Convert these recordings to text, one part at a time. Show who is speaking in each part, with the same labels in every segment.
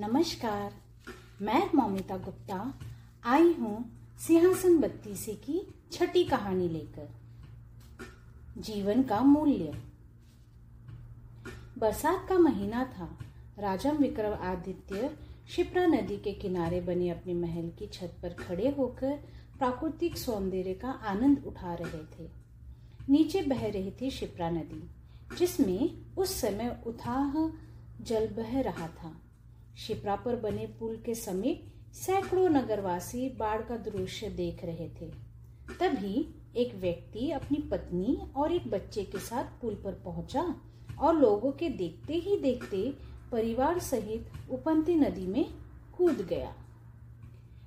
Speaker 1: नमस्कार, मैं मौमिता गुप्ता, आई हूँ सिंहासन बत्तीसी की छठी कहानी लेकर। जीवन का मूल्य। बरसात का महीना था। राजा विक्रम आदित्य शिप्रा नदी के किनारे बने अपने महल की छत पर खड़े होकर प्राकृतिक सौंदर्य का आनंद उठा रहे थे। नीचे बह रही थी शिप्रा नदी, जिसमें उस समय उथाह जल बह रहा था। शिप्रा पर बने पुल के समीप सैकड़ों नगरवासी बाढ़ का दृश्य देख रहे थे। तभी एक व्यक्ति अपनी पत्नी और एक बच्चे के साथ पुल पर पहुँचा और लोगों के देखते ही देखते परिवार सहित उपंती नदी में कूद गया।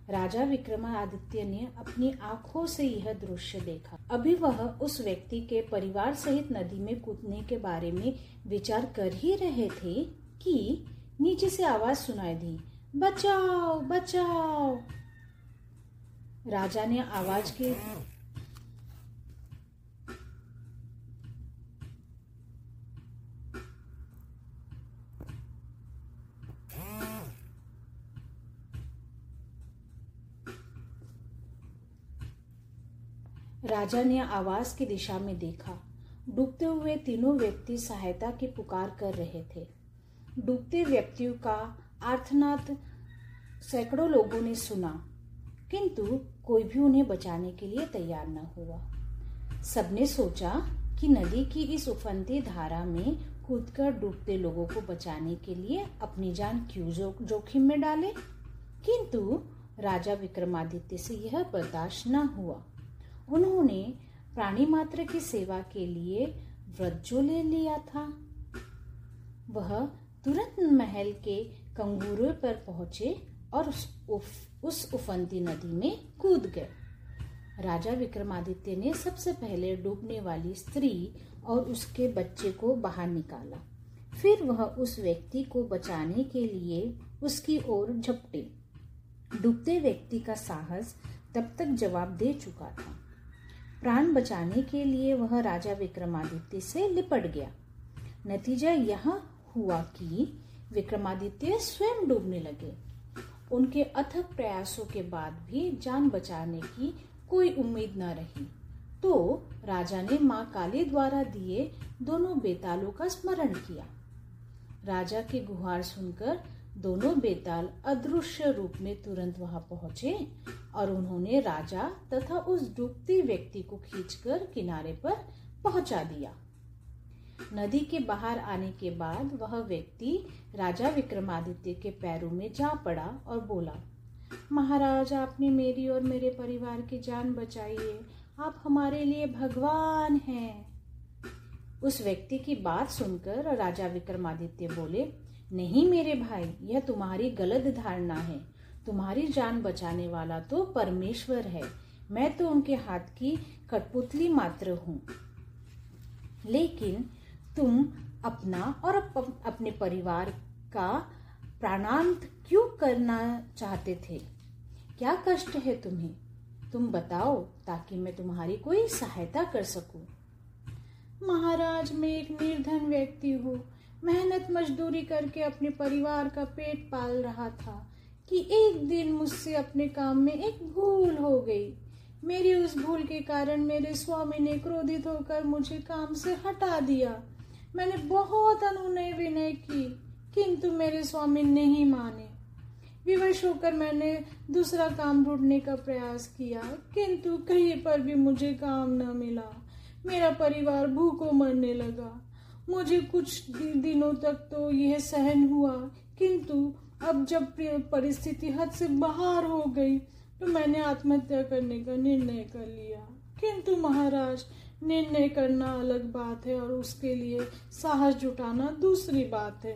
Speaker 1: राजा विक्रमादित्य ने अपनी आँखों से यह दृश्य देखा। अभी वह उस व्यक्ति के परिवार सहित नदी में कूदने के बारे में विचार कर ही रहे थे कि नीचे से आवाज़ सुनाई दी, बचाओ बचाओ। राजा ने आवाज़ के राजा ने आवाज़ की दिशा में देखा। डूबते हुए तीनों व्यक्ति सहायता की पुकार कर रहे थे। डूबते व्यक्तियों का आर्थनाथ सैकड़ों लोगों ने सुना किंतु कोई भी उन्हें बचाने के लिए तैयार न हुआ। सबने सोचा कि नदी की इस उफनती धारा में कूदकर डूबते लोगों को बचाने के लिए अपनी जान क्यों जो, जोखिम में डाले? किंतु राजा विक्रमादित्य से यह बर्दाश्त न हुआ। उन्होंने प्राणी मात्र की सेवा के लिए व्रत जो ले लिया था। वह तुरंत महल के कंगूरे पर पहुँचे और उस उफ, उस उफंती नदी में कूद गए। राजा विक्रमादित्य ने सबसे पहले डूबने वाली स्त्री और उसके बच्चे को बाहर निकाला। फिर वह उस व्यक्ति को बचाने के लिए उसकी ओर झपटे। डूबते व्यक्ति का साहस तब तक जवाब दे चुका था। प्राण बचाने के लिए वह राजा विक्रमादित्य से लिपट गया। नतीजा यह हुआ कि विक्रमादित्य स्वयं डूबने लगे। उनके अथक प्रयासों के बाद भी जान बचाने की कोई उम्मीद न रही। तो राजा ने माँ काली द्वारा दिए दोनों बेतालों का स्मरण किया। राजा की गुहार सुनकर दोनों बेताल अदृश्य रूप में तुरंत वहाँ पहुँचे और उन्होंने राजा तथा उस डूबते व्यक्ति को खींचकर किनारे पर पहुँचा दिया। नदी के बाहर आने के बाद वह व्यक्ति राजा विक्रमादित्य के पैरों में जा पड़ा और बोला, महाराज, आपने मेरी और मेरे परिवार की जान बचाई है। आप हमारे लिए भगवान हैं। उस व्यक्ति की बात सुनकर राजा विक्रमादित्य बोले, नहीं मेरे भाई, यह तुम्हारी गलत धारणा है। तुम्हारी जान बचाने वाला तो परमेश्वर है। मैं तो उनके हाथ की कठपुतली मात्र हूँ। लेकिन तुम अपना और अप, अपने परिवार का प्राणांत क्यों करना चाहते थे? क्या कष्ट है तुम्हें? तुम बताओ ताकि मैं तुम्हारी कोई सहायता कर सकूँ। महाराज मैं एक निर्धन व्यक्ति हूँ। मेहनत मजदूरी करके अपने परिवार का पेट पाल रहा था कि एक दिन मुझसे अपने काम में एक भूल हो गई। मेरी उस भूल के कारण मेरे स्वामी ने क्रोधित होकर मुझे काम से हटा दिया। मैंने बहुत अनुनय विनय की, किंतु मेरे स्वामी नहीं माने। विवश होकर मैंने दूसरा काम ढूँढने का प्रयास किया, किंतु कहीं पर भी मुझे काम न मिला। मेरा परिवार भूखों मरने लगा। मुझे कुछ दिनों तक तो यह सहन हुआ, किंतु अब जब परिस्थिति हद से बाहर हो गई तो मैंने आत्महत्या करने का निर्णय कर लिया। किंतु महाराज निर्णय करना अलग बात है और उसके लिए साहस जुटाना दूसरी बात है।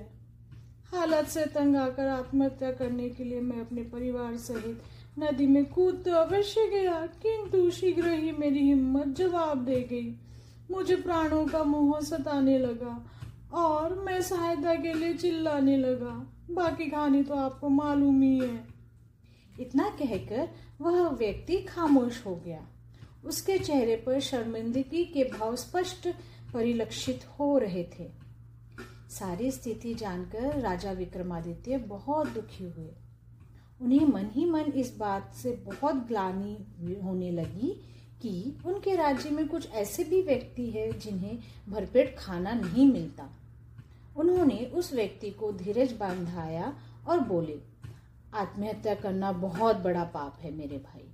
Speaker 1: हालत से तंग आकर आत्महत्या करने के लिए मैं अपने परिवार सहित नदी में कूद तो अवश्य गया, किंतु शीघ्र ही मेरी हिम्मत जवाब दे गई। मुझे प्राणों का मोह सताने लगा और मैं सहायता के लिए चिल्लाने लगा। बाकी कहानी तो आपको मालूम ही है। इतना कहकर वह व्यक्ति खामोश हो गया। उसके चेहरे पर शर्मिंदगी के भाव स्पष्ट परिलक्षित हो रहे थे। सारी स्थिति जानकर राजा विक्रमादित्य बहुत दुखी हुए। उन्हें मन ही मन इस बात से बहुत ग्लानी होने लगी कि उनके राज्य में कुछ ऐसे भी व्यक्ति है जिन्हें भरपेट खाना नहीं मिलता। उन्होंने उस व्यक्ति को धीरज बांधाया और बोले, आत्महत्या करना बहुत बड़ा पाप है मेरे भाई।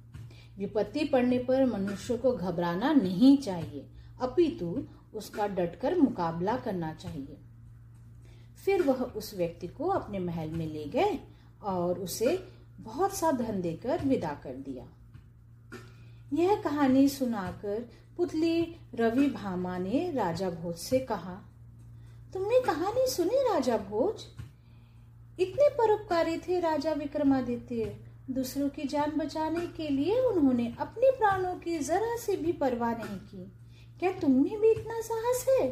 Speaker 1: विपत्ति पड़ने पर मनुष्य को घबराना नहीं चाहिए। अपितु उसका डटकर मुकाबला करना चाहिए। फिर वह उस व्यक्ति को अपने महल में ले गए और उसे बहुत सा धन देकर विदा कर दिया। यह कहानी सुनाकर पुतली रवि भामा ने राजा भोज से कहा, तुमने कहानी सुनी राजा भोज? इतने परोपकारी थे राजा विक्रमादित्य। दूसरों की जान बचाने के लिए उन्होंने अपने प्राणों की जरा से भी परवाह नहीं की। क्या तुम्हें भी इतना साहस है?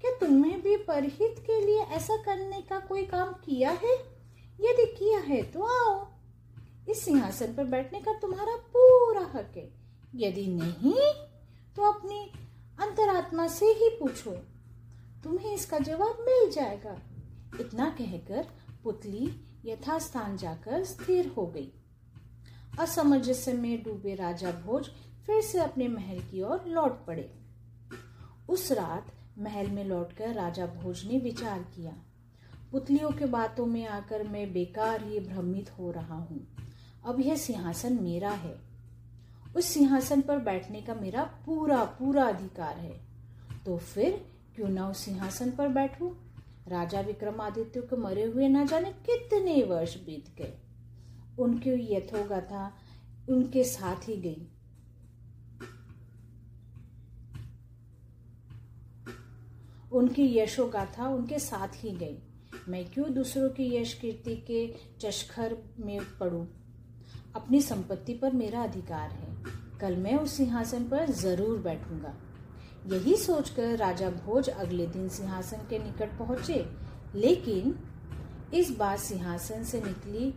Speaker 1: क्या तुमने भी परहित के लिए ऐसा करने का कोई काम किया है? यदि किया है तो आओ। इस सिंहासन पर बैठने का तुम्हारा पूरा हक है। यदि नहीं तो अपनी अंतरात्मा से ही पूछो। तुम्हें इसका जवाब मिल जाएगा। इतना कहकर पुतली यथास्थान जाकर स्थिर हो गई। असमंजस्य में डूबे राजा भोज फिर से अपने महल की ओर लौट पड़े। उस रात महल में लौटकर राजा भोज ने विचार किया, पुतलियों के बातों में आकर मैं बेकार ही भ्रमित हो रहा हूँ। अब यह सिंहासन मेरा है। उस सिंहासन पर बैठने का मेरा पूरा पूरा अधिकार है। तो फिर क्यों ना उस सिंहासन पर बैठूं? राजा विक्रमादित्य के मरे हुए न जाने कितने वर्ष बीत गए। उनकी यथोगाथा उनके साथ ही गई। उनकी यशोगाथा उनके साथ ही गई। मैं क्यों दूसरों की यश कीर्ति के चशखर में पड़ू? अपनी संपत्ति पर मेरा अधिकार है। कल मैं उस सिंहासन पर ज़रूर बैठूँगा। यही सोचकर राजा भोज अगले दिन सिंहासन के निकट पहुँचे। लेकिन इस बार सिंहासन से निकली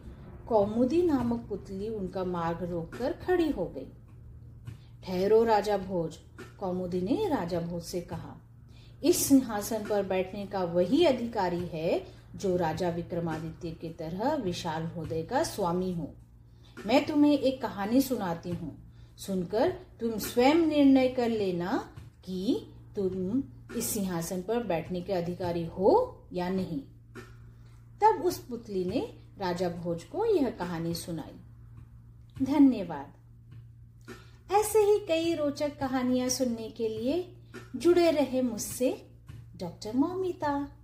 Speaker 1: कौमुदी नामक पुतली उनका मार्ग रोककर खड़ी हो गई। ठहरो राजा भोज, कौमुदी ने राजा भोज से कहा। इस सिंहासन पर बैठने का वही अधिकारी है जो राजा विक्रमादित्य की तरह विशाल हृदय का स्वामी हो। मैं तुम्हें एक कहानी सुनाती हूँ। सुनकर तुम स्वयं निर्णय कर लेना कि तुम इस सिंहासन पर बैठने के अधिकारी हो या नहीं। तब उस पुतली ने राजा भोज को यह कहानी सुनाई। धन्यवाद। ऐसे ही कई रोचक कहानियाँ सुनने के लिए जुड़े रहे मुझसे डॉक्टर मोमिता।